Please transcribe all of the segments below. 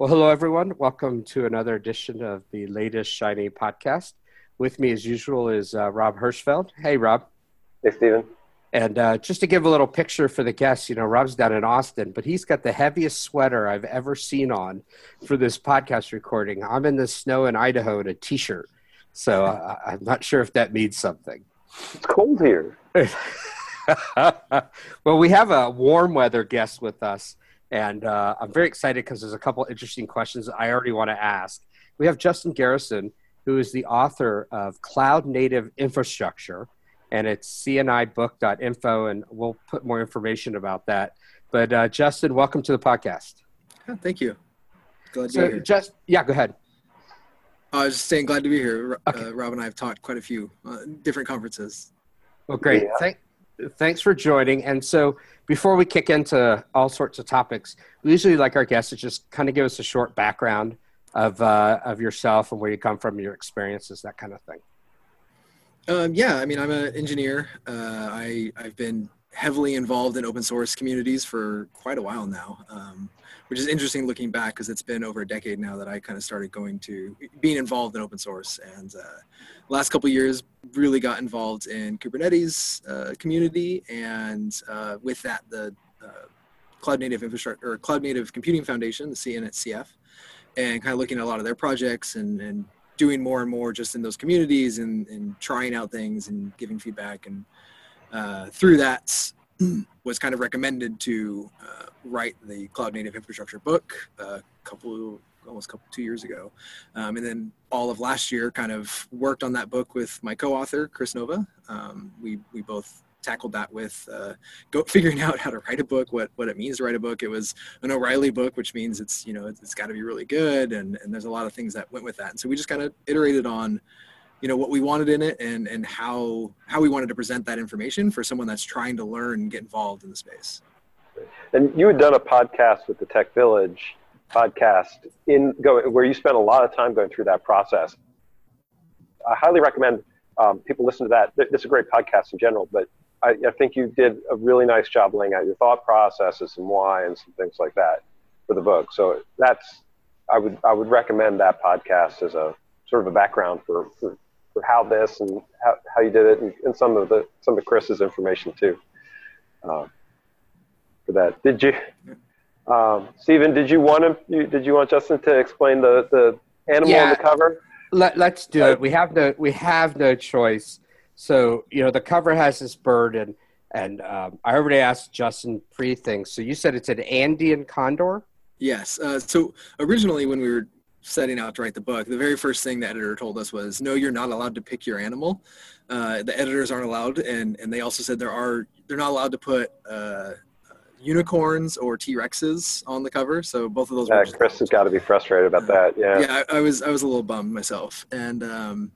Well, hello, everyone. Welcome to another edition of the latest Shiny podcast. With me, as usual, is uh, Rob Hirschfeld. Hey, Rob. Hey, Stephen. And uh, just to give a little picture for the guests, you know, Rob's down in Austin, but he's got the heaviest sweater I've ever seen on for this podcast recording. I'm in the snow in Idaho in a t shirt. So uh, I'm not sure if that means something. It's cold here. well, we have a warm weather guest with us. And uh, I'm very excited because there's a couple interesting questions I already want to ask. We have Justin Garrison, who is the author of Cloud Native Infrastructure, and it's cnibook.info, and we'll put more information about that. But uh, Justin, welcome to the podcast. Oh, thank you. Glad so to be here. Just yeah, go ahead. I was just saying, glad to be here. Okay. Uh, Rob and I have taught quite a few uh, different conferences. Well, great. Yeah. Thank, thanks for joining. And so, before we kick into all sorts of topics, we usually like our guests to just kind of give us a short background of uh, of yourself and where you come from, your experiences, that kind of thing. Um, yeah, I mean, I'm an engineer. Uh, I I've been heavily involved in open source communities for quite a while now, um, which is interesting looking back because it's been over a decade now that I kind of started going to being involved in open source. And uh, last couple years, really got involved in Kubernetes uh, community, and uh, with that, the uh, Cloud Native Infrastructure or Cloud Native Computing Foundation, the CNCF, and kind of looking at a lot of their projects and, and doing more and more just in those communities and, and trying out things and giving feedback and uh, through that was kind of recommended to uh, write the cloud native infrastructure book a uh, couple almost couple two years ago. Um, and then all of last year kind of worked on that book with my co-author Kris Nova. Um, we we both tackled that with uh, go, figuring out how to write a book what what it means to write a book. It was an o'reilly book which means it's you know it's, it's got to be really good and and there's a lot of things that went with that. And so we just kind of iterated on you know what we wanted in it and and how how we wanted to present that information for someone that's trying to learn and get involved in the space. And you had done a podcast with the tech village podcast in go where you spent a lot of time going through that process. I highly recommend um, people listen to that. It's a great podcast in general but I, I think you did a really nice job laying out your thought processes and why and some things like that for the book. So that's i would i would recommend that podcast as a sort of a background for, for for how this and how, how you did it and, and some of the some of Kris's information too. Uh, for that, did you, um, Stephen? Did you want him? Did you want Justin to explain the the animal yeah, on the cover? Let, let's do it. We have no we have no choice. So you know the cover has this bird and and um, I already asked Justin pre things. So you said it's an Andean condor. Yes. Uh, so originally, when we were setting out to write the book, the very first thing the editor told us was, "No, you're not allowed to pick your animal. Uh, the editors aren't allowed." And and they also said there are they're not allowed to put uh, unicorns or T Rexes on the cover. So both of those. Yeah, Kris has got to be frustrated about that. Yeah. Yeah, I, I, was I was a little bummed myself, and um,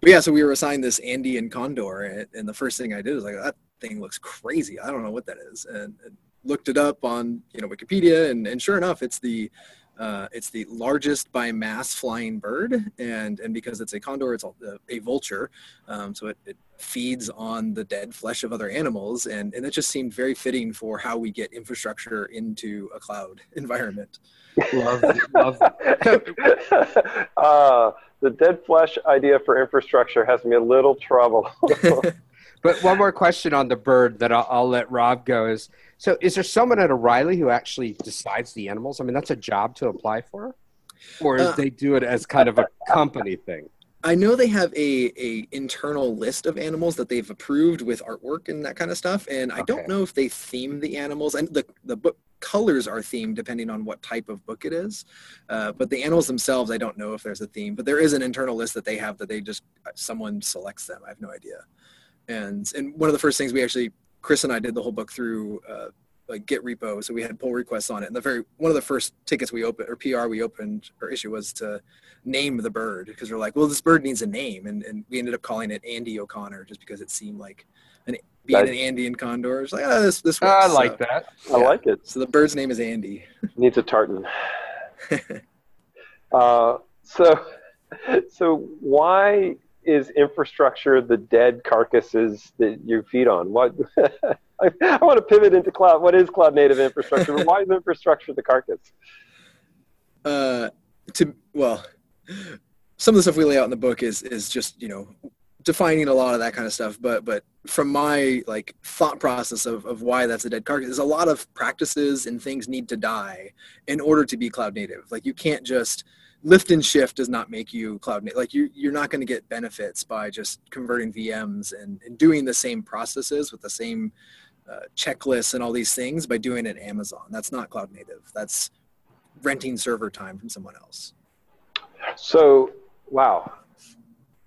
but yeah, so we were assigned this Andean condor, and, and the first thing I did was like that thing looks crazy. I don't know what that is, and, and looked it up on you know Wikipedia, and, and sure enough, it's the uh, it's the largest by mass flying bird, and and because it's a condor, it's a, a vulture, um, so it, it, feeds on the dead flesh of other animals, and and it just seemed very fitting for how we get infrastructure into a cloud environment. love, love. uh, the dead flesh idea for infrastructure has me a little trouble. but one more question on the bird that I'll, I'll let Rob go is so, is there someone at O'Reilly who actually decides the animals? I mean, that's a job to apply for, or uh, they do it as kind of a company thing. I know they have a, a internal list of animals that they've approved with artwork and that kind of stuff, and I okay. don't know if they theme the animals. And the the book colors are themed depending on what type of book it is, uh, but the animals themselves, I don't know if there's a theme. But there is an internal list that they have that they just someone selects them. I have no idea. And and one of the first things we actually Kris and I did the whole book through uh, like Git repo, so we had pull requests on it. And the very one of the first tickets we opened or PR we opened or issue was to name the bird because we're like, well, this bird needs a name, and, and we ended up calling it Andy O'Connor just because it seemed like an being an Andean condor. It's like, oh, this this works. I like so, that. Yeah. I like it. So the bird's name is Andy. Needs a tartan. uh, so so why is infrastructure the dead carcasses that you feed on? What I, I, want to pivot into cloud. What is cloud native infrastructure? why is infrastructure the carcass? Uh, to well, some of the stuff we lay out in the book is is just you know defining a lot of that kind of stuff. But but from my like thought process of of why that's a dead carcass, there's a lot of practices and things need to die in order to be cloud native. Like you can't just lift and shift does not make you cloud native. Like you, you're not going to get benefits by just converting VMs and, and doing the same processes with the same uh, checklists and all these things by doing it Amazon. That's not cloud native. That's renting server time from someone else. So, wow.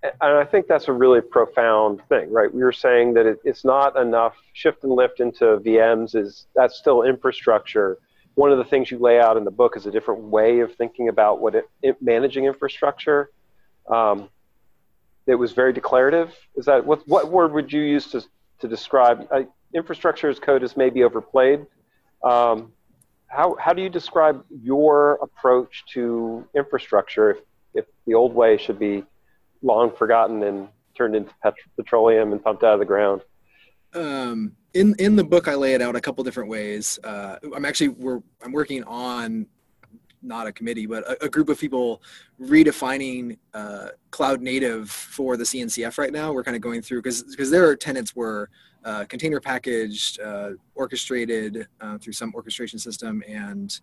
And I think that's a really profound thing, right? We were saying that it, it's not enough shift and lift into VMs is that's still infrastructure one of the things you lay out in the book is a different way of thinking about what it, it managing infrastructure. Um, it was very declarative. Is that what? What word would you use to to describe uh, infrastructure as code? Is maybe overplayed. Um, how how do you describe your approach to infrastructure if if the old way should be long forgotten and turned into pet- petroleum and pumped out of the ground? Um, in in the book, I lay it out a couple different ways. Uh, I'm actually we're I'm working on not a committee, but a, a group of people redefining uh, cloud native for the CNCF right now. We're kind of going through because because their tenants were uh, container packaged, uh, orchestrated uh, through some orchestration system, and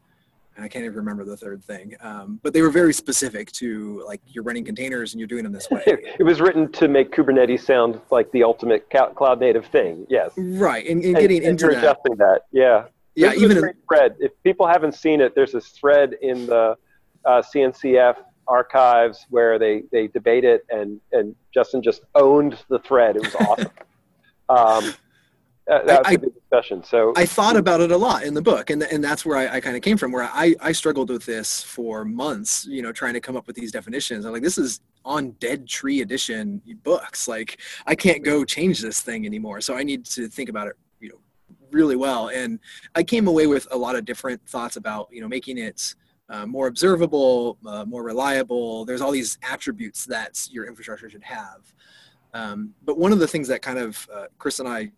and I can't even remember the third thing. Um, but they were very specific to like you're running containers and you're doing them this way. it was written to make Kubernetes sound like the ultimate cloud native thing. Yes. Right, and, and getting and, into and that. adjusting that. Yeah. Yeah, there's even a thread. If people haven't seen it, there's this thread in the uh, CNCF archives where they they debate it, and and Justin just owned the thread. It was awesome. um, that, that was I, a good discussion. So I thought about it a lot in the book, and and that's where I, I kind of came from. Where I I struggled with this for months, you know, trying to come up with these definitions. I'm like, this is on Dead Tree Edition books. Like, I can't go change this thing anymore. So I need to think about it, you know, really well. And I came away with a lot of different thoughts about, you know, making it. Uh, more observable, uh, more reliable. There's all these attributes that your infrastructure should have. Um, but one of the things that kind of uh, Kris and I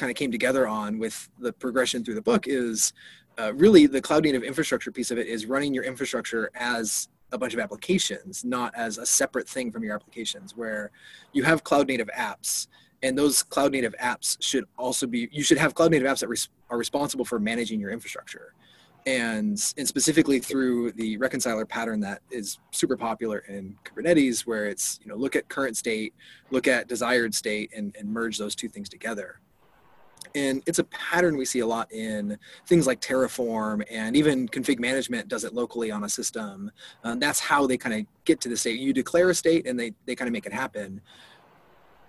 kind of came together on with the progression through the book is uh, really the cloud native infrastructure piece of it is running your infrastructure as a bunch of applications, not as a separate thing from your applications, where you have cloud native apps. And those cloud native apps should also be, you should have cloud native apps that res- are responsible for managing your infrastructure. And, and specifically through the reconciler pattern that is super popular in Kubernetes, where it's, you know, look at current state, look at desired state, and, and merge those two things together and it's a pattern we see a lot in things like terraform and even config management does it locally on a system. Um, that's how they kind of get to the state. You declare a state and they, they kind of make it happen.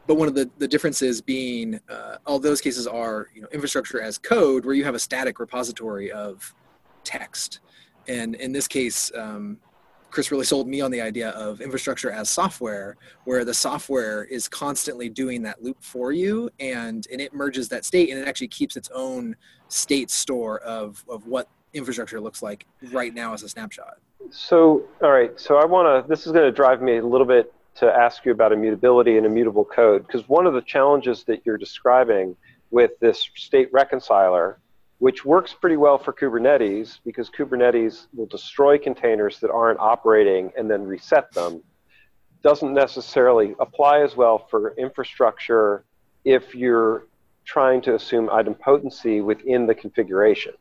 But one of the, the differences being uh, all those cases are you know infrastructure as code where you have a static repository of text. And in this case um, Kris really sold me on the idea of infrastructure as software, where the software is constantly doing that loop for you and, and it merges that state and it actually keeps its own state store of, of what infrastructure looks like right now as a snapshot. So, all right. So I want to, this is going to drive me a little bit to ask you about immutability and immutable code, because one of the challenges that you're describing with this state reconciler which works pretty well for Kubernetes because Kubernetes will destroy containers that aren't operating and then reset them. Doesn't necessarily apply as well for infrastructure if you're trying to assume idempotency within the configuration.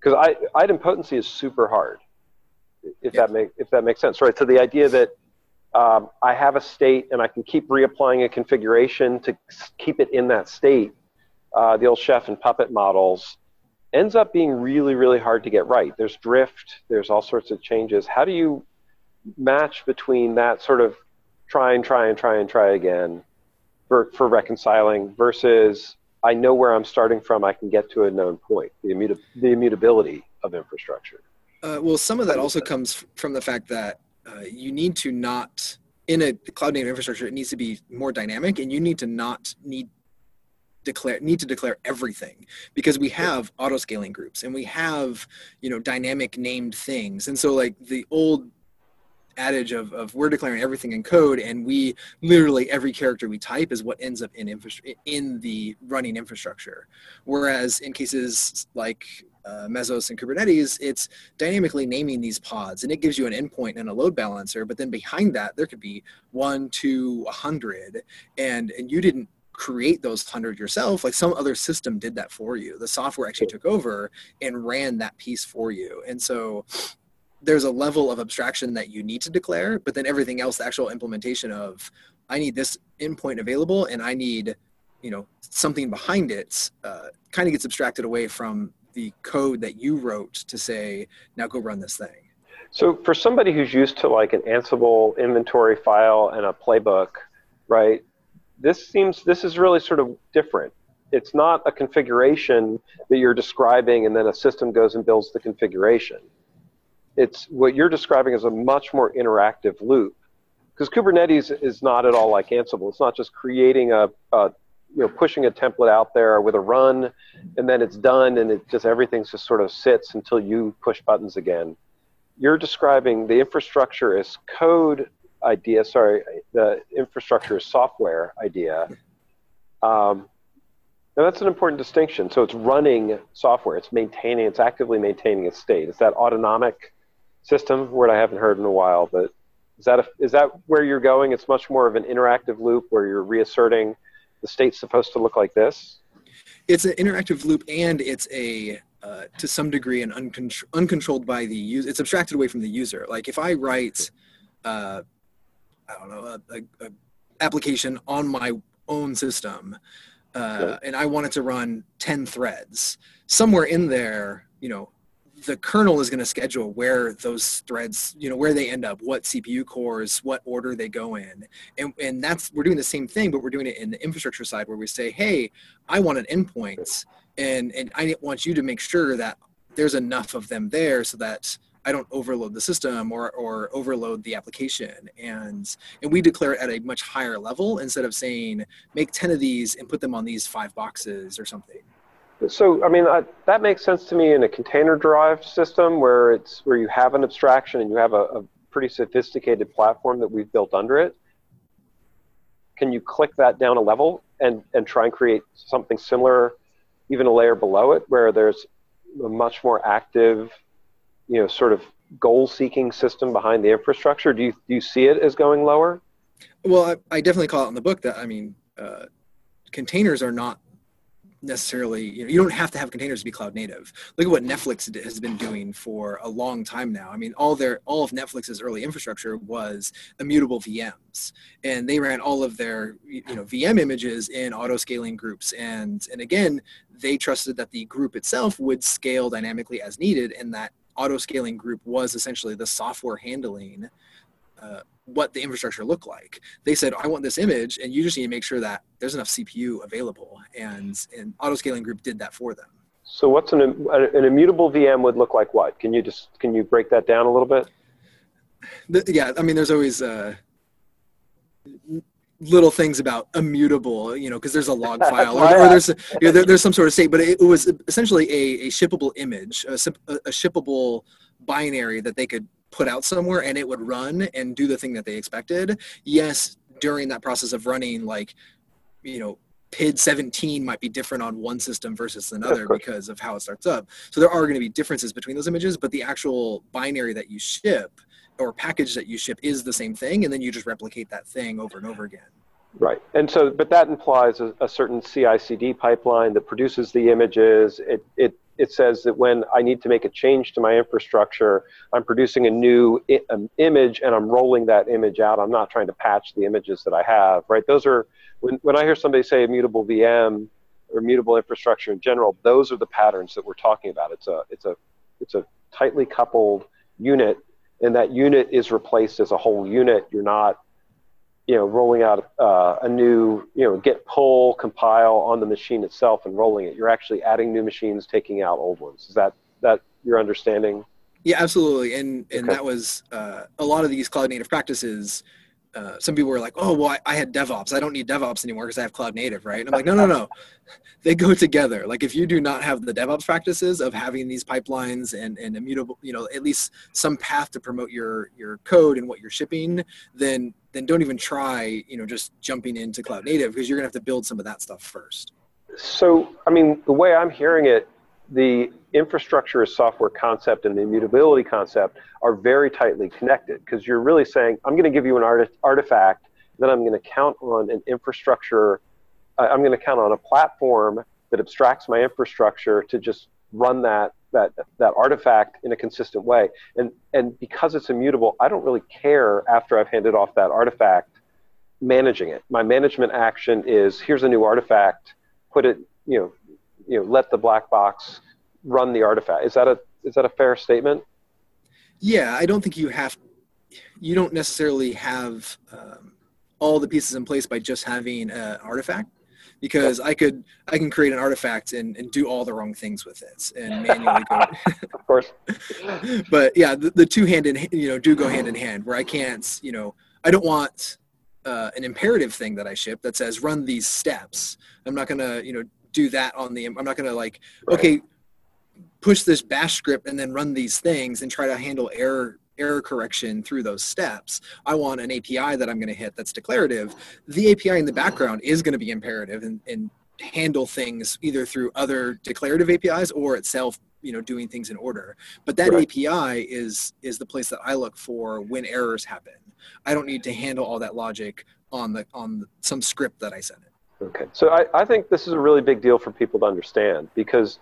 Because idempotency is super hard, if that make if that makes sense, right? So the idea that um, I have a state and I can keep reapplying a configuration to keep it in that state. Uh, the old chef and puppet models ends up being really, really hard to get right. There's drift, there's all sorts of changes. How do you match between that sort of try and try and try and try again for, for reconciling versus I know where I'm starting from, I can get to a known point, the, immuta- the immutability of infrastructure? Uh, well, some of that also comes from the fact that uh, you need to not in a cloud native infrastructure it needs to be more dynamic and you need to not need declare need to declare everything because we have auto scaling groups and we have you know dynamic named things. And so like the old adage of, of we're declaring everything in code and we literally every character we type is what ends up in infrastructure in the running infrastructure. Whereas in cases like uh, Mesos and Kubernetes, it's dynamically naming these pods, and it gives you an endpoint and a load balancer. But then behind that, there could be one, two, a hundred, and and you didn't create those hundred yourself. Like some other system did that for you. The software actually took over and ran that piece for you. And so there's a level of abstraction that you need to declare, but then everything else, the actual implementation of I need this endpoint available and I need, you know, something behind it, uh, kind of gets abstracted away from the code that you wrote to say, now go run this thing. So for somebody who's used to like an Ansible inventory file and a playbook, right? This seems this is really sort of different. It's not a configuration that you're describing and then a system goes and builds the configuration. It's what you're describing as a much more interactive loop. Because Kubernetes is not at all like Ansible. It's not just creating a, a you know pushing a template out there with a run and then it's done and it just everything just sort of sits until you push buttons again you're describing the infrastructure as code idea sorry the infrastructure software idea um, now that's an important distinction so it's running software it's maintaining it's actively maintaining its state it's that autonomic system word i haven't heard in a while but is that a, is that where you're going it's much more of an interactive loop where you're reasserting the state's supposed to look like this? It's an interactive loop, and it's a uh, to some degree an uncontro- uncontrolled by the user. It's abstracted away from the user. Like if I write, uh, I don't know, a, a, a, application on my own system, uh, and I want it to run ten threads. Somewhere in there, you know, the kernel is going to schedule where those threads, you know, where they end up, what CPU cores, what order they go in. And, and that's, we're doing the same thing, but we're doing it in the infrastructure side where we say, hey, I want an endpoint and, and I want you to make sure that there's enough of them there so that I don't overload the system or, or overload the application. And, and we declare it at a much higher level instead of saying, make 10 of these and put them on these five boxes or something. So, I mean, uh, that makes sense to me in a container-derived system where it's where you have an abstraction and you have a, a pretty sophisticated platform that we've built under it. Can you click that down a level and and try and create something similar, even a layer below it, where there's a much more active, you know, sort of goal-seeking system behind the infrastructure? Do you do you see it as going lower? Well, I, I definitely call it in the book that I mean, uh, containers are not necessarily you know you don't have to have containers to be cloud native look at what netflix has been doing for a long time now i mean all their all of netflix's early infrastructure was immutable vms and they ran all of their you know vm images in auto scaling groups and and again they trusted that the group itself would scale dynamically as needed and that auto scaling group was essentially the software handling uh, what the infrastructure looked like. They said, I want this image, and you just need to make sure that there's enough CPU available. And, and auto scaling Group did that for them. So what's an, an immutable VM would look like what? Can you just, can you break that down a little bit? The, yeah, I mean, there's always uh, little things about immutable, you know, because there's a log file or, or there's, you know, there, there's some sort of state, but it, was essentially a, a shippable image, a, a shippable binary that they could put out somewhere and it would run and do the thing that they expected. Yes, during that process of running, like, you know, PID 17 might be different on one system versus another of because of how it starts up. So there are going to be differences between those images, but the actual binary that you ship or package that you ship is the same thing, and then you just replicate that thing over and over again. Right, and so, but that implies a, a certain CI/CD pipeline that produces the images. It it it says that when I need to make a change to my infrastructure, I'm producing a new I- um, image and I'm rolling that image out. I'm not trying to patch the images that I have, right? Those are, when, when I hear somebody say immutable VM or immutable infrastructure in general, those are the patterns that we're talking about. It's a, it's a, it's a tightly coupled unit and that unit is replaced as a whole unit. You're not you know, rolling out uh, a new, you know, git pull compile on the machine itself and rolling it. You're actually adding new machines, taking out old ones. Is that that your understanding? Yeah, absolutely. And and okay. that was uh, a lot of these cloud native practices uh, some people were like, "Oh, well, I, I, had DevOps. I don't need DevOps anymore because I have Cloud Native, right?" And I'm like, "No, no, no. they go together. Like, if you do not have the DevOps practices of having these pipelines and and immutable, you know, at least some path to promote your your code and what you're shipping, then then don't even try, you know, just jumping into Cloud Native because you're gonna have to build some of that stuff first. So, I mean, the way I'm hearing it, the infrastructure as software concept and the immutability concept are very tightly connected because you're really saying, I'm going to give you an art- artifact, then I'm going to count on an infrastructure, uh, I'm going to count on a platform that abstracts my infrastructure to just run that that that artifact in a consistent way. And and because it's immutable, I don't really care after I've handed off that artifact managing it. My management action is here's a new artifact, put it, you know, you know, let the black box run the artifact. Is that a is that a fair statement? Yeah, I don't think you have. You don't necessarily have um, all the pieces in place by just having an artifact because I could I can create an artifact and, and do all the wrong things with it and manually go. of course. but yeah, the, the two hand in you know do go hand in hand. Where I can't you know I don't want uh, an imperative thing that I ship that says run these steps. I'm not gonna you know do that on the. I'm not gonna like right. okay push this bash script and then run these things and try to handle error error correction through those steps. I want an API that I'm going to hit that's declarative. The API in the background is going to be imperative and, and handle things either through other declarative APIs or itself you know doing things in order but that right. api is is the place that i look for when errors happen i don't need to handle all that logic on the on some script that i send it okay so i, I think this is a really big deal for people to understand because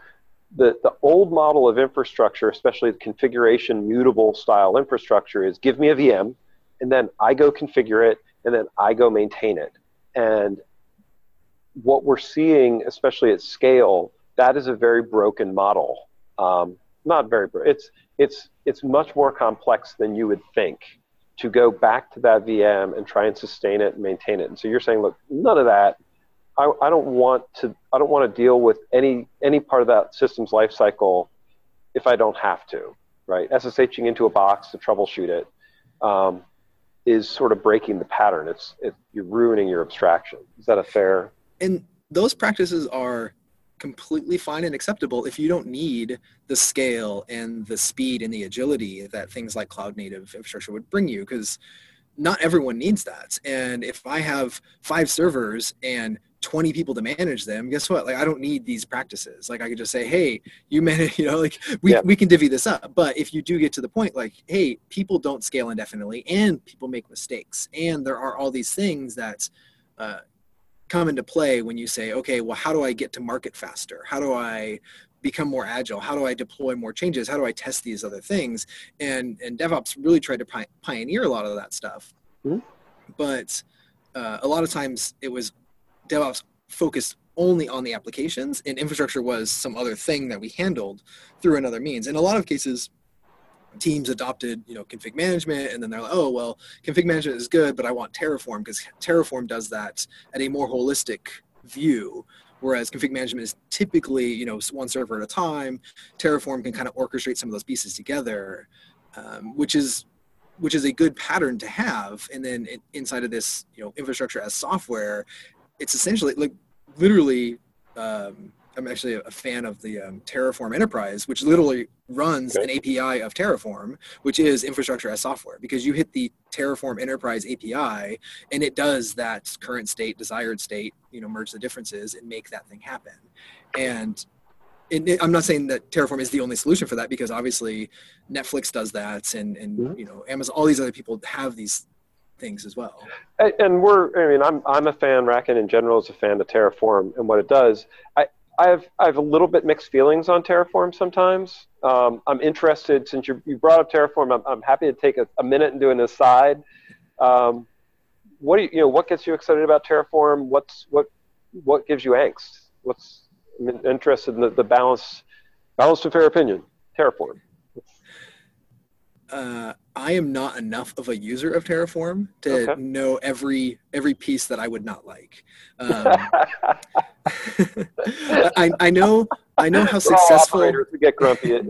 the, the old model of infrastructure, especially the configuration mutable style infrastructure, is give me a VM, and then I go configure it, and then I go maintain it. And what we're seeing, especially at scale, that is a very broken model. Um, not very, it's it's it's much more complex than you would think to go back to that VM and try and sustain it and maintain it. And so you're saying, look, none of that I, I don't want to I don't want to deal with any any part of that system's life cycle if I don't have to, right? SSHing into a box to troubleshoot it um, is sort of breaking the pattern. It's it, you're ruining your abstraction. Is that a fair? And those practices are completely fine and acceptable if you don't need the scale and the speed and the agility that things like cloud native infrastructure would bring you because not everyone needs that and if i have five servers and 20 people to manage them guess what? Like i don't need these practices. Like i could just say hey you manage you know like we, yeah. we can divvy this up. But if you do get to the point like hey people don't scale indefinitely and people make mistakes and there are all these things that uh, come into play when you say okay well how do i get to market faster? How do i become more agile? How do i deploy more changes? How do i test these other things? And and devops really tried to pi- pioneer a lot of that stuff. Mm-hmm. but uh, a lot of times it was DevOps focused only on the applications and infrastructure was some other thing that we handled through another means. In a lot of cases, teams adopted, you know, config management and then they're like, oh, well, config management is good, but I want Terraform because Terraform does that at a more holistic view. Whereas config management is typically, you know, one server at a time. Terraform can kind of orchestrate some of those pieces together, um, which is which is a good pattern to have. And then inside of this, you know, infrastructure as software, it's essentially like literally um, I'm actually a fan of the um, Terraform Enterprise, which literally runs okay. an API of Terraform, which is infrastructure as software, because you hit the Terraform Enterprise API and it does that current state, desired state, you know, merge the differences and make that thing happen. And it, I'm not saying that Terraform is the only solution for that, because obviously Netflix does that, and and mm-hmm. you know Amazon, all these other people have these things as well. And we're, I mean, I'm, I'm a fan, RackN in general is a fan of Terraform and what it does. I, I have, I have a little bit mixed feelings on Terraform sometimes. Um, I'm interested, since you, you brought up Terraform, I'm, I'm happy to take a, a minute and do an aside. Um, what do you, you know, what gets you excited about Terraform? What's, what, what gives you angst? What's, I'm interested in the, the balance, balance to fair opinion, Terraform. Uh, I am not enough of a user of Terraform to okay. know every every piece that I would not like. Um, I, I know I know how successful. operators to get grumpy.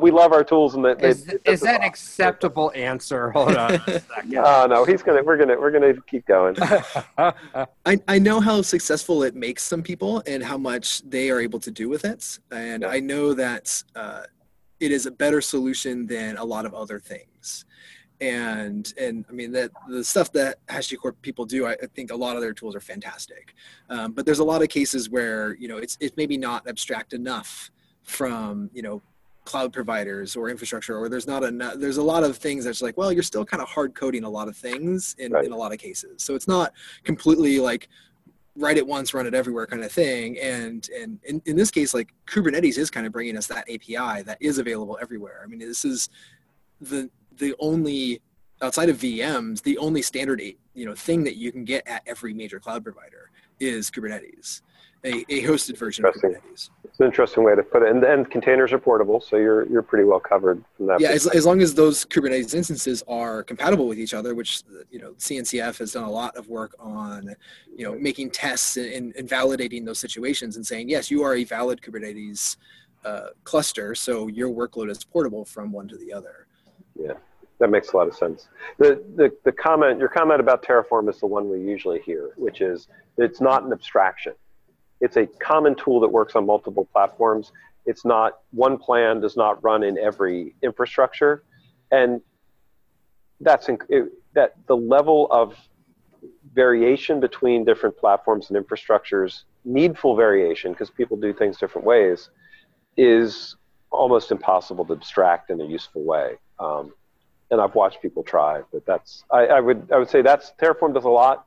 we love our tools, and that is, is that an acceptable answer? Hold on. oh no, he's gonna. We're gonna. We're gonna keep going. I I know how successful it makes some people, and how much they are able to do with it, and I know that. Uh, it is a better solution than a lot of other things and and I mean that the stuff that HashiCorp people do, I, I, think a lot of their tools are fantastic. Um, but there's a lot of cases where you know it's it's maybe not abstract enough from you know cloud providers or infrastructure or there's not a there's a lot of things that's like well you're still kind of hard coding a lot of things in, right. in a lot of cases so it's not completely like write it once run it everywhere kind of thing. And and in, in this case like kubernetes is kind of bringing us that api that is available everywhere. I mean this is the the only outside of vms the only standard you know thing that you can get at every major cloud provider is kubernetes a, a hosted version of kubernetes it's an interesting way to put it. And then containers are portable, so you're you're pretty well covered from that. Yeah, as, as long as those Kubernetes instances are compatible with each other, which you know CNCF has done a lot of work on, you know, making tests and, and validating those situations and saying yes, you are a valid Kubernetes uh, cluster, so your workload is portable from one to the other. Yeah, that makes a lot of sense. The, the, the comment, your comment about Terraform is the one we usually hear, which is it's not an abstraction it's a common tool that works on multiple platforms. It's not one plan does not run in every infrastructure, and that's it, that the level of variation between different platforms and infrastructures, needful variation because people do things different ways, is almost impossible to abstract in a useful way. Um, and I've watched people try, but that's I, I would I would say that's Terraform does a lot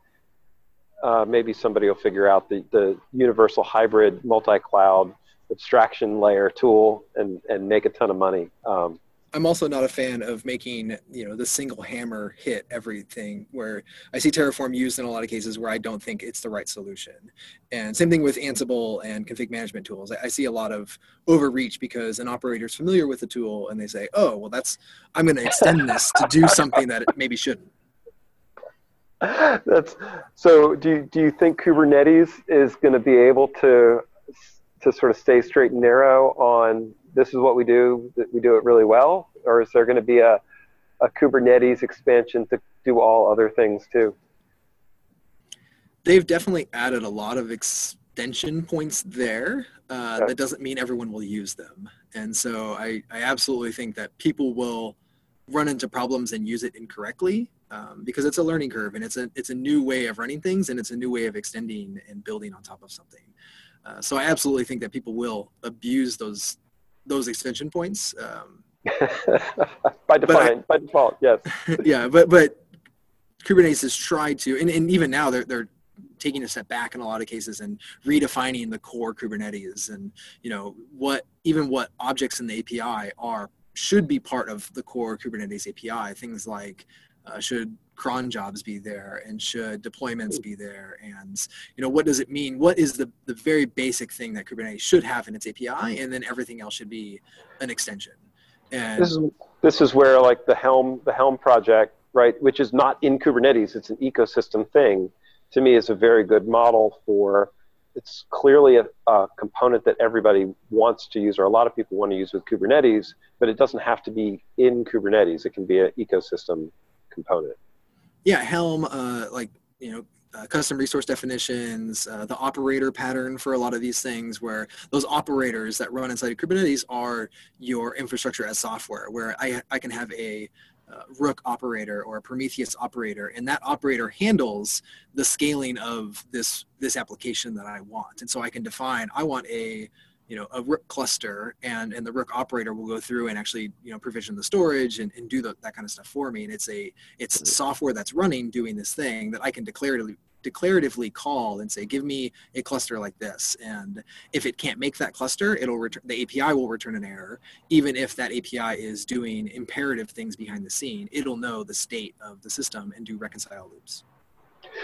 uh, maybe somebody will figure out the, the universal hybrid multi-cloud abstraction layer tool and, and make a ton of money. Um, I'm also not a fan of making, you know, the single hammer hit everything where I see Terraform used in a lot of cases where I don't think it's the right solution. And same thing with Ansible and config management tools. I, see a lot of overreach because an operator is familiar with the tool and they say, oh, well, that's, I'm going to extend this to do something that it maybe shouldn't. That's so. Do you, do you think Kubernetes is going to be able to to sort of stay straight and narrow on this is what we do, that we do it really well, or is there going to be a a Kubernetes expansion to do all other things too? They've definitely added a lot of extension points there. Uh, That doesn't mean everyone will use them, and so I I absolutely think that people will run into problems and use it incorrectly um, because it's a learning curve and it's a it's a new way of running things and it's a new way of extending and building on top of something. Uh, so I absolutely think that people will abuse those those extension points. Um, by default, by default, yes. yeah, but but Kubernetes has tried to, and, and even now they're they're taking a step back in a lot of cases and redefining the core Kubernetes and you know what even what objects in the API are should be part of the core Kubernetes API. Things like uh, should cron jobs be there and should deployments be there? And you know what does it mean? What is the, the very basic thing that kubernetes should have in its api and then everything else should be an extension? And this is this is where like the helm the helm project right which is not in kubernetes it's an ecosystem thing to me is a very good model for it's clearly a, a, component that everybody wants to use, or a lot of people want to use with Kubernetes, but it doesn't have to be in Kubernetes. It can be an ecosystem component. Yeah, Helm, uh, like you know, uh, custom resource definitions, uh, the operator pattern for a lot of these things, where those operators that run inside of Kubernetes are your infrastructure as software, where I, I can have a uh, Rook operator or a Prometheus operator, and that operator handles the scaling of this this application that I want. And so I can define I want a you know a rook cluster and and the rook operator will go through and actually you know provision the storage and, and do the, that kind of stuff for me. And it's a it's software that's running doing this thing that i can declaratively declaratively call and say give me a cluster like this. And if it can't make that cluster it'll return the api will return an error. Even if that api is doing imperative things behind the scene it'll know the state of the system and do reconcile loops.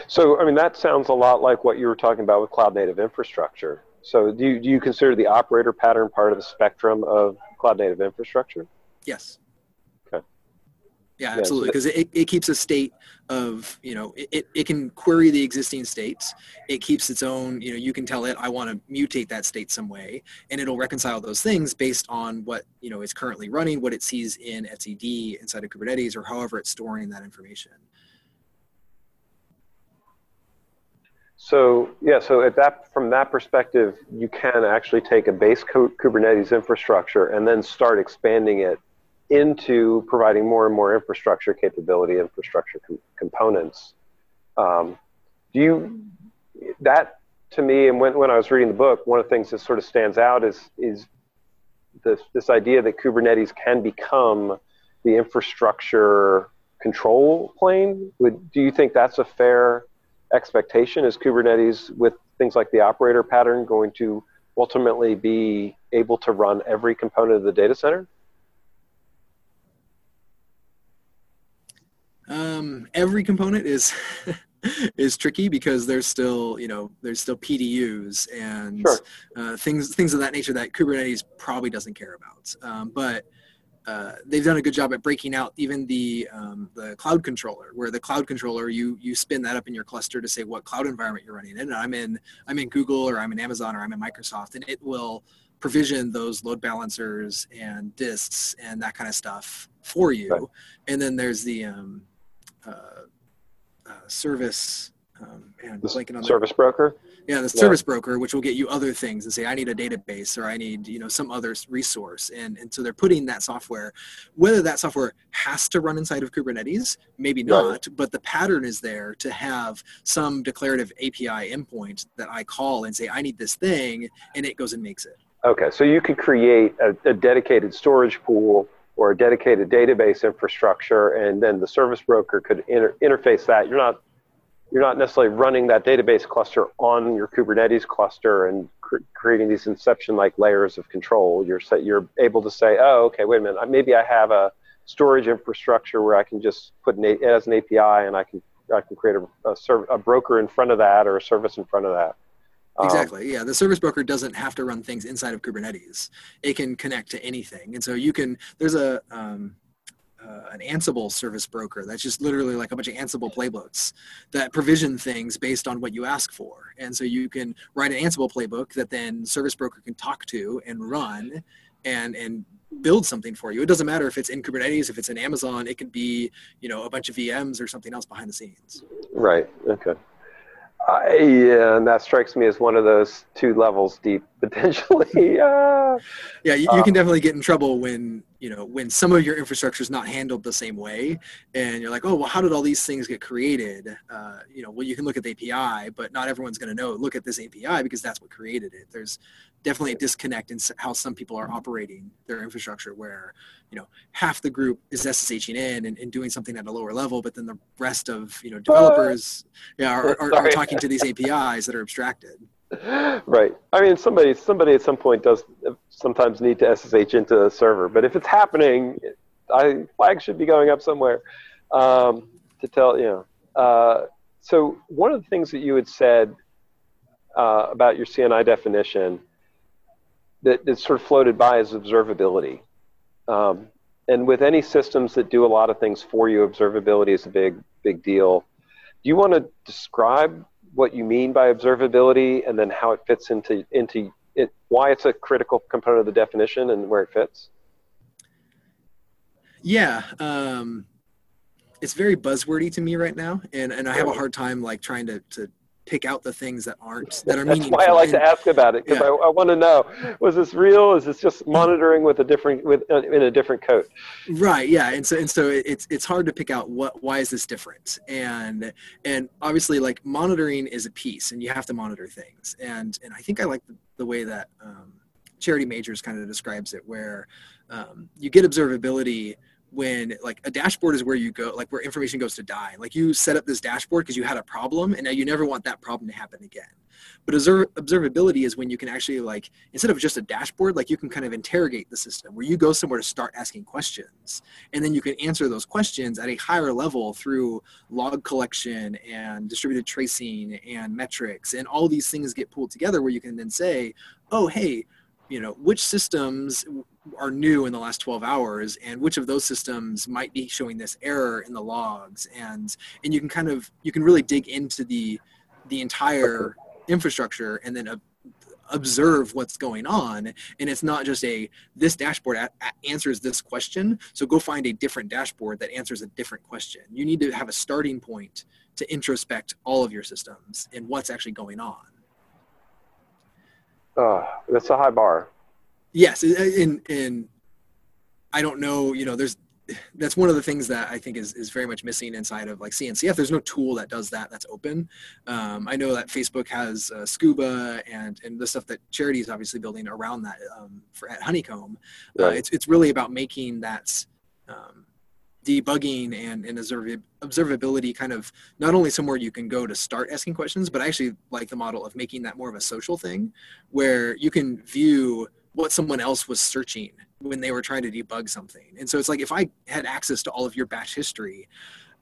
So i mean that sounds a lot like what you were talking about with cloud native infrastructure so do you, do you consider the operator pattern part of the spectrum of cloud native infrastructure? Yes. Okay. Yeah, absolutely. Because it, it keeps a state of, you know, it, it can query the existing states. It keeps its own, you know, you can tell it, I want to mutate that state some way, and it'll reconcile those things based on what, you know, is currently running, what it sees in etcd inside of Kubernetes, or however it's storing that information. So yeah, so at that from that perspective, you can actually take a base Kubernetes infrastructure and then start expanding it into providing more and more infrastructure capability, infrastructure com components. Um, do you that to me, and when, when I was reading the book, one of the things that sort of stands out is is this this idea that Kubernetes can become the infrastructure control plane. Would do you think that's a fair expectation? Is Kubernetes with things like the operator pattern going to ultimately be able to run every component of the data center? Um, every component is is tricky because there's still you know there's still PDUs and Sure. uh, things things of that nature that Kubernetes probably doesn't care about. Um, but uh, they've done a good job at breaking out even the um, the cloud controller, where the cloud controller you you spin that up in your cluster to say what cloud environment you're running in. And I'm in I'm in Google or I'm in Amazon or I'm in Microsoft, and it will provision those load balancers and disks and that kind of stuff for you. Right. And then there's the um, uh, uh, service. Um, man, I'm The blanking on the- service broker? Yeah, the Yeah. service broker, which will get you other things and say, I need a database or I need, you know, some other resource. And, and so they're putting that software, whether that software has to run inside of Kubernetes, maybe Right. not, but the pattern is there to have some declarative API endpoint that I call and say, I need this thing, and it goes and makes it. Okay, so you could create a, a dedicated storage pool or a dedicated database infrastructure, and then the service broker could inter- interface that. You're not you're not necessarily running that database cluster on your Kubernetes cluster and cr- creating these inception-like layers of control. You're sa- you're able to say, oh, okay, wait a minute, maybe I have a storage infrastructure where I can just put an, A- as an API, and I can I can create a, a, serv- a broker in front of that or a service in front of that. Um, Exactly. Yeah. The service broker doesn't have to run things inside of Kubernetes. It can connect to anything. And so you can, there's a, um, uh, an Ansible service broker that's just literally like a bunch of Ansible playbooks that provision things based on what you ask for. And so you can write an Ansible playbook that then service broker can talk to and run and, and build something for you. It doesn't matter if it's in Kubernetes, if it's in Amazon, it could be, you know, a bunch of VMs or something else behind the scenes. Right. Okay. I, yeah, and that strikes me as one of those two levels deep potentially. uh, Yeah, you, you Uh, can definitely get in trouble when you know when some of your infrastructure is not handled the same way, and you're like, oh well, how did all these things get created? Uh, you know, well you can look at the API, but not everyone's going to know. Look at this API because that's what created it. There's definitely a disconnect in how some people are operating their infrastructure, where you know half the group is SSHing in and, and doing something at a lower level, but then the rest of you know developers, yeah, are, are, are talking to these APIs that are abstracted. Right. I mean, somebody somebody at some point does sometimes need to SSH into a server, but if it's happening, I flag should be going up somewhere um, to tell you know. Uh, so one of the things that you had said uh, about your CNI definition that, that sort of floated by is observability. Um, and with any systems that do a lot of things for you, observability is a big, big deal. Do you want to describe what you mean by observability and then how it fits into, into it, why it's a critical component of the definition and where it fits? Yeah, um, it's very buzzwordy to me right now, and and I have a hard time like trying to to pick out the things that aren't that are That's meaningful. why I like And- to ask about it because Yeah. I, I want to know: was this real? Is this just monitoring with a different with uh, in a different coat? right yeah and so and so it's it's hard to pick out what why is this different and and obviously like monitoring is a piece and you have to monitor things and and i think i like the, the way that um, charity majors kind of describes it where um, you get observability when like a dashboard is where you go like where information goes to die. Like you set up this dashboard because you had a problem and now you never want that problem to happen again. But observ- observability is when you can actually like instead of just a dashboard like you can kind of interrogate the system where you go somewhere to start asking questions and then you can answer those questions at a higher level through log collection and distributed tracing and metrics and all these things get pulled together where you can then say oh hey you know which systems are new in the last 12 hours and which of those systems might be showing this error in the logs? And and you can kind of you can really dig into the the entire infrastructure and then ob- observe what's going on. And it's not just a this dashboard a- a- answers this question so go find a different dashboard that answers a different question. You need to have a starting point to introspect all of your systems and what's actually going on. Oh, that's a high bar. Yes and and i don't know you know there's that's one of the things that I think is, is very much missing inside of like CNCF. There's no tool that does that that's open. Um, I know that Facebook has uh, Scuba and and the stuff that Charity is obviously building around that um, for at Honeycomb. Uh, right. Uh, it's it's really about making that um, debugging and, and observability kind of not only somewhere you can go to start asking questions, but I actually like the model of making that more of a social thing where you can view what someone else was searching when they were trying to debug something. And so it's like if I had access to all of your bash history,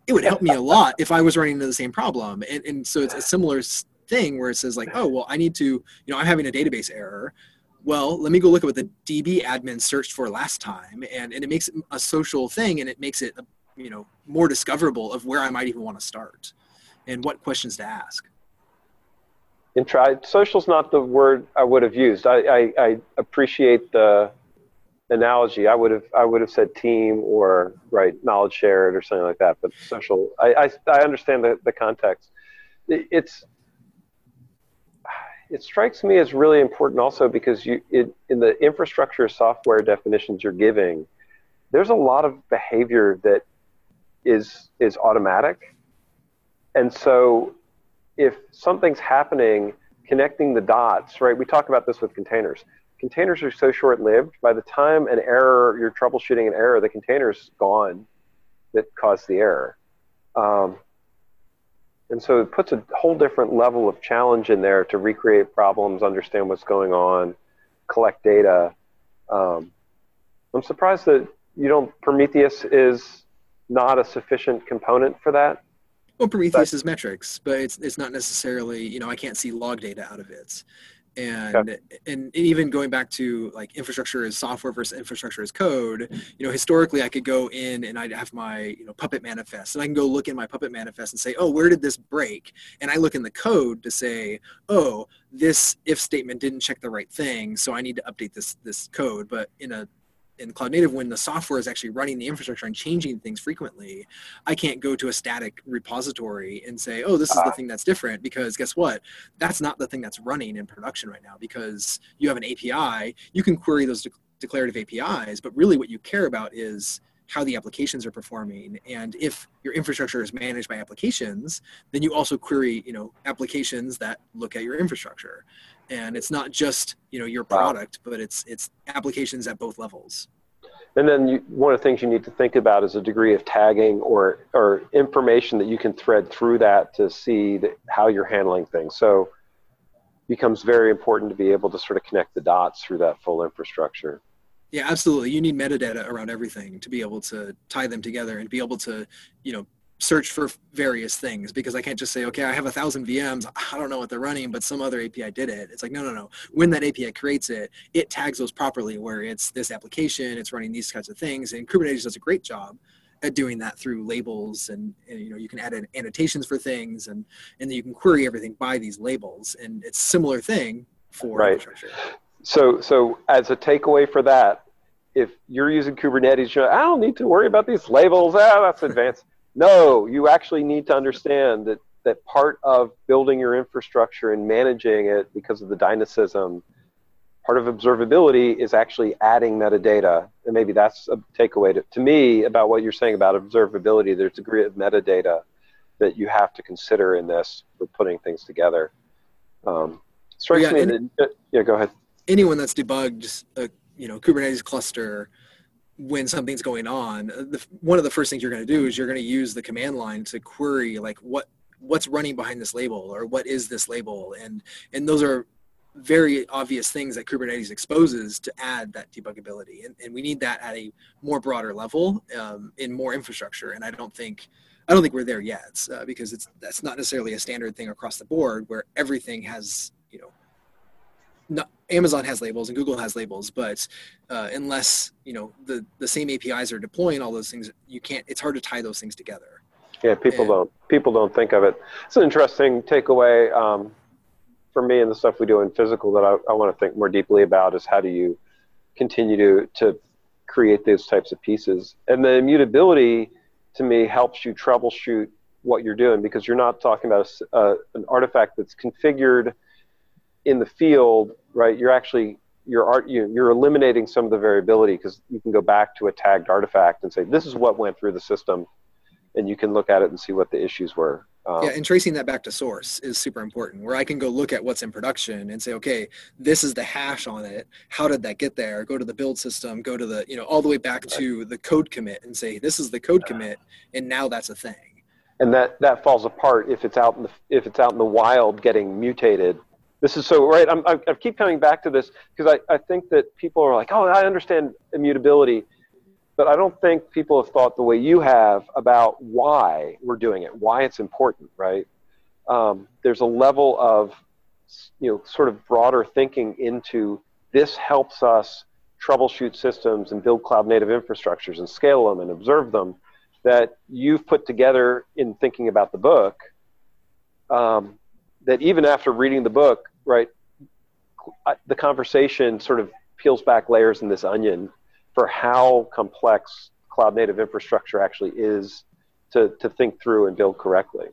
it would help me a lot if I was running into the same problem. And, and so it's a similar thing where it says like, oh, well, I need to, you know, I'm having a database error. Well, let me go look at what the DB admin searched for last time. And, and it makes it a social thing and it makes it, you know, more discoverable of where I might even want to start and what questions to ask. And try social's not the word I would have used. I, I, I appreciate the analogy, I would have I would have said team or right knowledge shared or something like that. But social, I I, I understand the, the context. it's it strikes me as really important also because you it, in the infrastructure software definitions you're giving, there's a lot of behavior that is is automatic, and so if something's happening, connecting the dots, right? We talk about this with containers containers are so short-lived. By the time an error, you're troubleshooting an error, the container's gone that caused the error. Um, and so it puts a whole different level of challenge in there to recreate problems, understand what's going on, collect data. Um, I'm surprised that you don't, Prometheus is not a sufficient component for that. Well, Prometheus but, is metrics, but it's, it's not necessarily, you know, I can't see log data out of it. And okay. and even going back to like infrastructure as software versus infrastructure as code you know historically i could go in and i'd have my you know puppet manifest and i can go look in my puppet manifest and say oh where did this break? And i look in the code to say oh this if statement didn't check the right thing so i need to update this this code. But in a in cloud native when the software is actually running the infrastructure and changing things frequently i can't go to a static repository and say oh this is the ah. thing that's different because guess what? That's not the thing that's running in production right now because you have an api you can query those de- declarative apis but really what you care about is how the applications are performing. And if your infrastructure is managed by applications then you also query you know applications that look at your infrastructure and it's not just you know your product wow. but it's it's applications at both levels. And then you, one of the things you need to think about is a degree of tagging or or information that you can thread through that to see that, how you're handling things. So it becomes very important to be able to sort of connect the dots through that full infrastructure. Yeah absolutely. You need metadata around everything to be able to tie them together and be able to you know search for various things because I can't just say, okay, I have a thousand VMs. I don't know what they're running, but some other API did it. It's like, no, no, no. When that API creates it, it tags those properly where it's this application, it's running these kinds of things. And Kubernetes does a great job at doing that through labels and, and you know, you can add annotations for things and, and then you can query everything by these labels. And it's similar thing for right. infrastructure. So, so as a takeaway for that, if you're using Kubernetes, you I don't need to worry about these labels. Ah, that's advanced. No, you actually need to understand that that part of building your infrastructure and managing it because of the dynamism, part of observability is actually adding metadata. And maybe that's a takeaway to, to me about what you're saying about observability. There's a degree of metadata that you have to consider in this for putting things together. Um, strikes yeah, me that, yeah, go ahead. Anyone that's debugged a you know Kubernetes cluster when something's going on the, one of the first things you're going to do is you're going to use the command line to query like what what's running behind this label or what is this label? And and those are very obvious things that kubernetes exposes to add that debuggability. And, and we need that at a more broader level um, in more infrastructure. And i don't think i don't think we're there yet uh, because it's that's not necessarily a standard thing across the board where everything has you know not, Amazon has labels and Google has labels, but uh, unless you know the the same APIs are deploying all those things, you can't. It's hard to tie those things together. Yeah, people and, don't people don't think of it. It's an interesting takeaway um, for me and the stuff we do in physical that I, I want to think more deeply about is how do you continue to to create those types of pieces, and the immutability to me helps you troubleshoot what you're doing because you're not talking about a, an artifact that's configured in the field, right? You're actually you're art you, you're eliminating some of the variability because you can go back to a tagged artifact and say this is what went through the system, and you can look at it and see what the issues were. Um, yeah, and tracing that back to source is super important. Where I can go look at what's in production and say, okay, this is the hash on it. How did that get there? Go to the build system. Go to the you know all the way back to the code commit and say this is the code commit, and now that's a thing. And that that falls apart if it's out in the if it's out in the wild getting mutated. This is so right. I'm, I, I keep coming back to this because I, I think that people are like, oh, I understand immutability but I don't think people have thought the way you have about why we're doing it, why it's important, right? Um, there's a level of, you know, sort of broader thinking into this helps us troubleshoot systems and build cloud native infrastructures and scale them and observe them that you've put together in thinking about the book. Um, that even after reading the book, right, the conversation sort of peels back layers in this onion for how complex cloud native infrastructure actually is to, to think through and build correctly.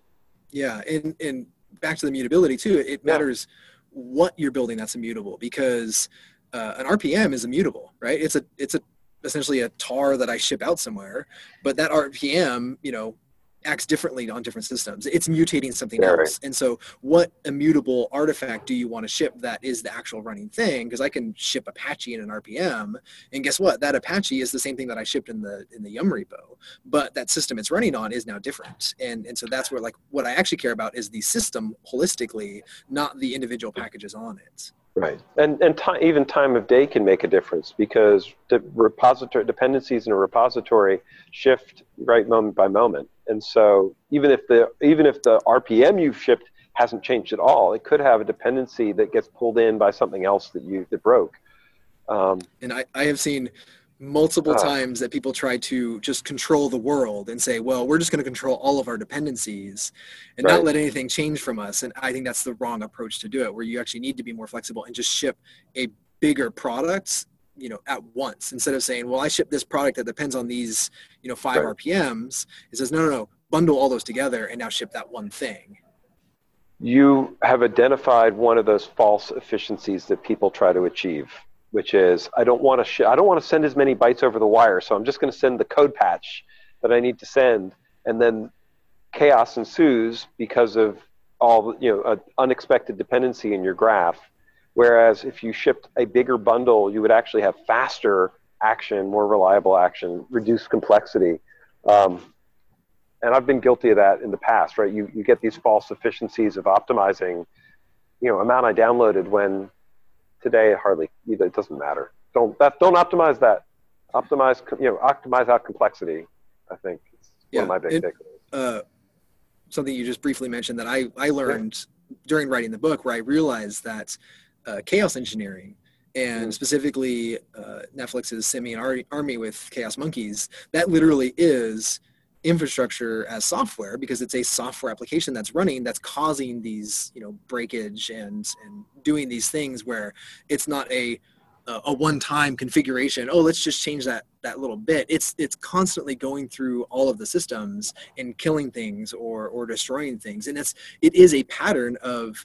Yeah, and, and back to the mutability too, it matters yeah. what you're building that's immutable because uh, an RPM is immutable, right? It's a it's a essentially a tar that I ship out somewhere, but that RPM, you know, acts differently on different systems. It's mutating something yeah, else. Right. And so what immutable artifact do you want to ship that is the actual running thing? Because I can ship Apache in an RPM and guess what? That Apache is the same thing that I shipped in the in the Yum repo. But that system it's running on is now different. And and so that's where like what I actually care about is the system holistically, not the individual packages on it. Right, and and t- even time of day can make a difference because the repository dependencies in a repository shift right moment by moment, and so even if the even if the RPM you've shipped hasn't changed at all, it could have a dependency that gets pulled in by something else that you that broke. Um, and I, I have seen multiple uh, times that people try to just control the world and say, well, we're just going to control all of our dependencies and right. not let anything change from us. And I think that's the wrong approach to do it, where you actually need to be more flexible and just ship a bigger product you know at once instead of saying well i ship this product that depends on these you know five right. rpms it says no no no bundle all those together and now ship that one thing you have identified one of those false efficiencies that people try to achieve which is I don't want to sh- I don't want to send as many bytes over the wire, so I'm just going to send the code patch that I need to send, and then chaos ensues because of all you know an unexpected dependency in your graph. Whereas if you shipped a bigger bundle, you would actually have faster action, more reliable action, reduced complexity. Um, and I've been guilty of that in the past, right? You, you get these false efficiencies of optimizing, you know, amount I downloaded when today hardly either it doesn't matter don't that don't optimize that optimize you know optimize out complexity i think it's yeah, one of my big it, uh, something you just briefly mentioned that i i learned yeah. during writing the book where i realized that uh, chaos engineering. And specifically uh, netflix's simian army with chaos monkeys that literally is infrastructure as software because it's a software application that's running that's causing these you know breakage and and doing these things where it's not a a one-time configuration oh let's just change that that little bit. It's it's constantly going through all of the systems and killing things or or destroying things. And it's it is a pattern of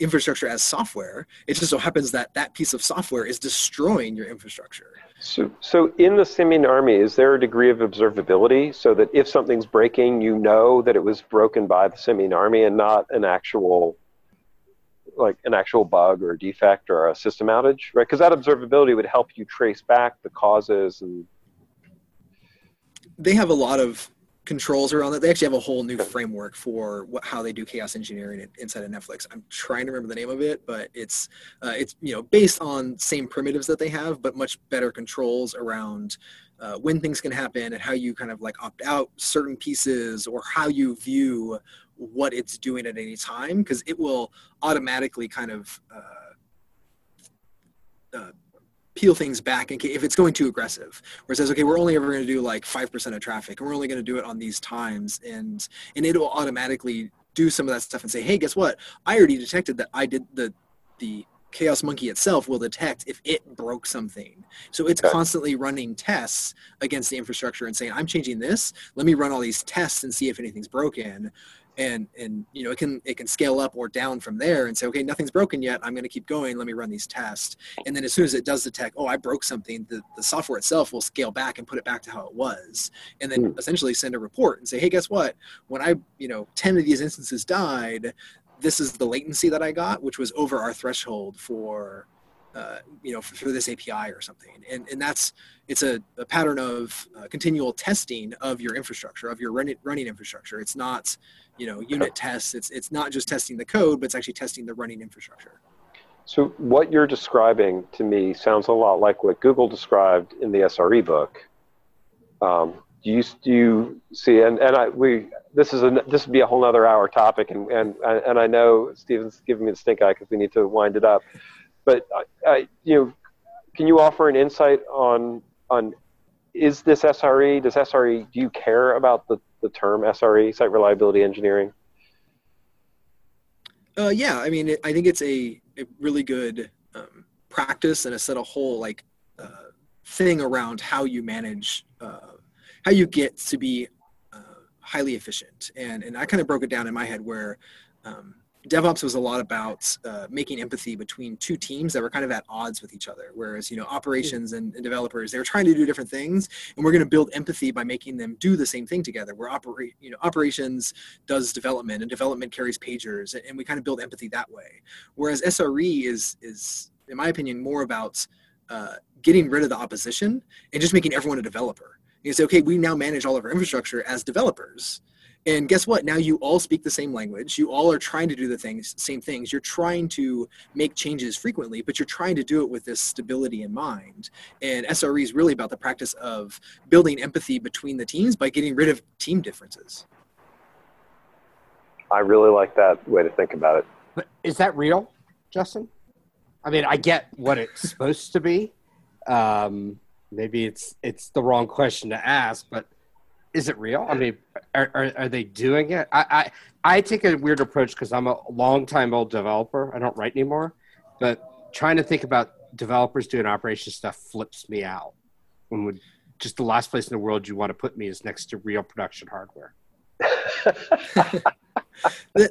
infrastructure as software it just so happens that that piece of software is destroying your infrastructure so, so in the Simian army, is there a degree of observability so that if something's breaking, you know that it was broken by the Simian army and not an actual, like an actual bug or defect or a system outage, right? Because that observability would help you trace back the causes and. They have a lot of controls around that. They actually have a whole new framework for what, how they do chaos engineering inside of Netflix. I'm trying to remember the name of it, but it's uh, it's you know based on same primitives that they have, but much better controls around uh, when things can happen and how you kind of like opt out certain pieces or how you view what it's doing at any time because it will automatically kind of uh, uh peel things back in case, if it's going too aggressive where it says okay we're only ever going to do like 5% of traffic and we're only going to do it on these times and and it'll automatically do some of that stuff and say hey guess what? I already detected that i did the the chaos monkey itself will detect if it broke something. So it's okay. constantly running tests against the infrastructure and saying i'm changing this. Let me run all these tests and see if anything's broken and and you know it can it can scale up or down from there and say okay nothing's broken yet. I'm going to keep going. Let me run these tests. And then as soon as it does detect oh i broke something the, the software itself will scale back and put it back to how it was. And then mm. essentially send a report and say hey guess what? When i you know 10 of these instances died this is the latency that i got which was over our threshold for uh, you know, for, this API or something. And, and that's, it's a, a pattern of uh, continual testing of your infrastructure, of your running, running infrastructure. It's not, you know, unit tests. It's, it's not just testing the code, but it's actually testing the running infrastructure. So what you're describing to me sounds a lot like what Google described in the SRE book. Um, do you, do you see, and, and I, we, this is a, this would be a whole other hour topic and, and, and I know Stephen's giving me the stink eye because we need to wind it up. But uh, you know, can you offer an insight on on is this SRE? Does SRE do you care about the, the term SRE, site reliability engineering? Uh, yeah, I mean, it, I think it's a, a really good um, practice and a set of whole like uh, thing around how you manage, uh, how you get to be uh, highly efficient. And and I kind of broke it down in my head where um, DevOps was a lot about uh, making empathy between two teams that were kind of at odds with each other. Whereas, you know, operations and, and developers, they were trying to do different things, and we're going to build empathy by making them do the same thing together. Where operate, you know, operations does development, and development carries pagers, and we kind of build empathy that way. Whereas SRE is is, in my opinion, more about uh, getting rid of the opposition and just making everyone a developer. You say, okay, we now manage all of our infrastructure as developers and guess what? Now you all speak the same language. You all are trying to do the things same things. You're trying to make changes frequently but you're trying to do it with this stability in mind. And sre is really about the practice of building empathy between the teams by getting rid of team differences. I really like that way to think about it. But is that real justin? I mean i get what it's supposed to be. Um, maybe it's it's the wrong question to ask but is it real? I mean, are, are, are they doing it? I, I, I take a weird approach because I'm a long time old developer. I don't write anymore, but trying to think about developers doing operation stuff flips me out. When would just the last place in the world you want to put me is next to real production hardware.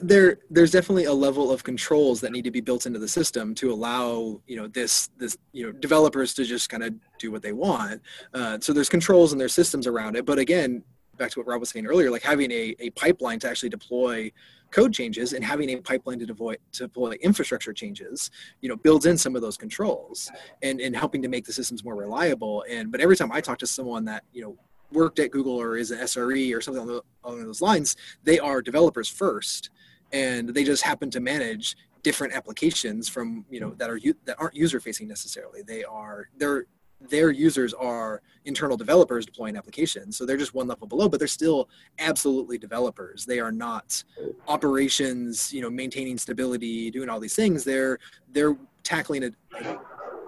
there there's definitely a level of controls that need to be built into the system to allow you know this this you know developers to just kind of do what they want uh, so there's controls and there's systems around it but again back to what rob was saying earlier like having a, a pipeline to actually deploy code changes and having a pipeline to deploy to deploy infrastructure changes you know builds in some of those controls and and helping to make the systems more reliable and but every time i talk to someone that you know worked at Google or is an SRE or something along, those lines, they are developers first, and they just happen to manage different applications from you know that are that aren't user facing necessarily. They are their their users are internal developers deploying applications, so they're just one level below, but they're still absolutely developers. They are not operations, you know, maintaining stability, doing all these things. They're they're tackling a, a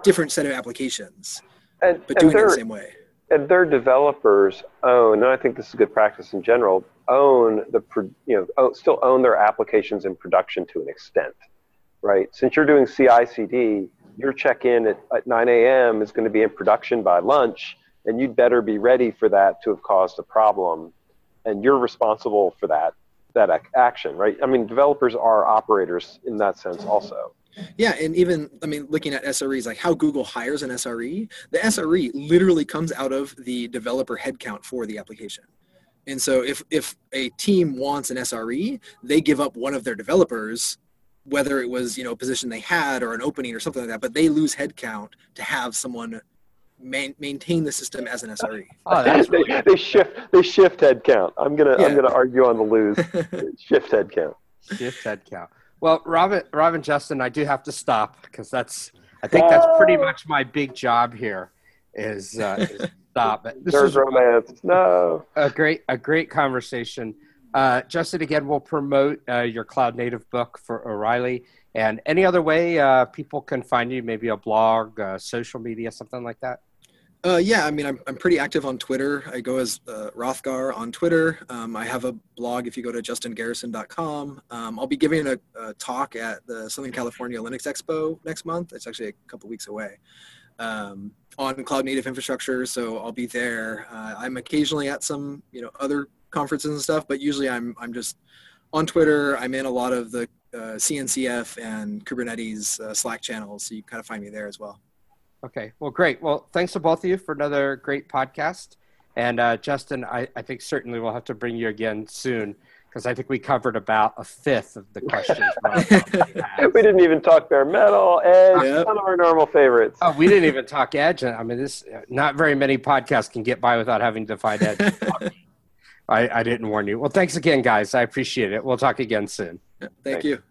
different set of applications, and, but doing it the same way and their developers own, and I think this is good practice in general, own the you know oh, still own their applications in production to an extent, right? Since you're doing CI/CD, your check-in at, at 9 a.m. is going to be in production by lunch, and you'd better be ready for that to have caused a problem, and you're responsible for that that action, right? I mean, developers are operators in that sense also. Yeah, and even I mean, looking at SREs, like how Google hires an SRE, the SRE literally comes out of the developer headcount for the application. And so, if if a team wants an SRE, they give up one of their developers, whether it was you know a position they had or an opening or something like that, but they lose headcount to have someone man, maintain the system as an SRE. Oh, that's really they, they, shift they shift headcount. I'm gonna yeah. I'm gonna argue on the lose shift headcount. Shift headcount. Well, Robin, Robin, Justin, I do have to stop because that's I think that's pretty much my big job here. Is, uh, is stop. This There's is romance. No. A great a great conversation. Uh, Justin, again, we'll promote uh, your cloud native book for O'Reilly and any other way uh, people can find you, maybe a blog, uh, social media, something like that. Uh, yeah, I mean, I'm, I'm pretty active on Twitter. I go as uh, rothgar on Twitter. Um, I have a blog if you go to justingarrison.com. Um, I'll be giving a, a, talk at the Southern California Linux Expo next month. It's actually a couple weeks away um, on cloud native infrastructure. So I'll be there. Uh, I'm occasionally at some, you know, other conferences and stuff, but usually I'm, I'm just on Twitter. I'm in a lot of the uh, CNCF and Kubernetes uh, Slack channels, so you kind of find me there as well. Okay, well, great. Well, thanks to both of you for another great podcast. And uh, Justin, I, I think certainly we'll have to bring you again soon because I think we covered about a fifth of the questions. we didn't even talk bare metal, Edge, yep. of our normal favorites. Oh, we didn't even talk Edge. I mean, this not very many podcasts can get by without having to find Edge. I, I didn't warn you. Well, thanks again, guys. I appreciate it. We'll talk again soon. Thank Thanks. you.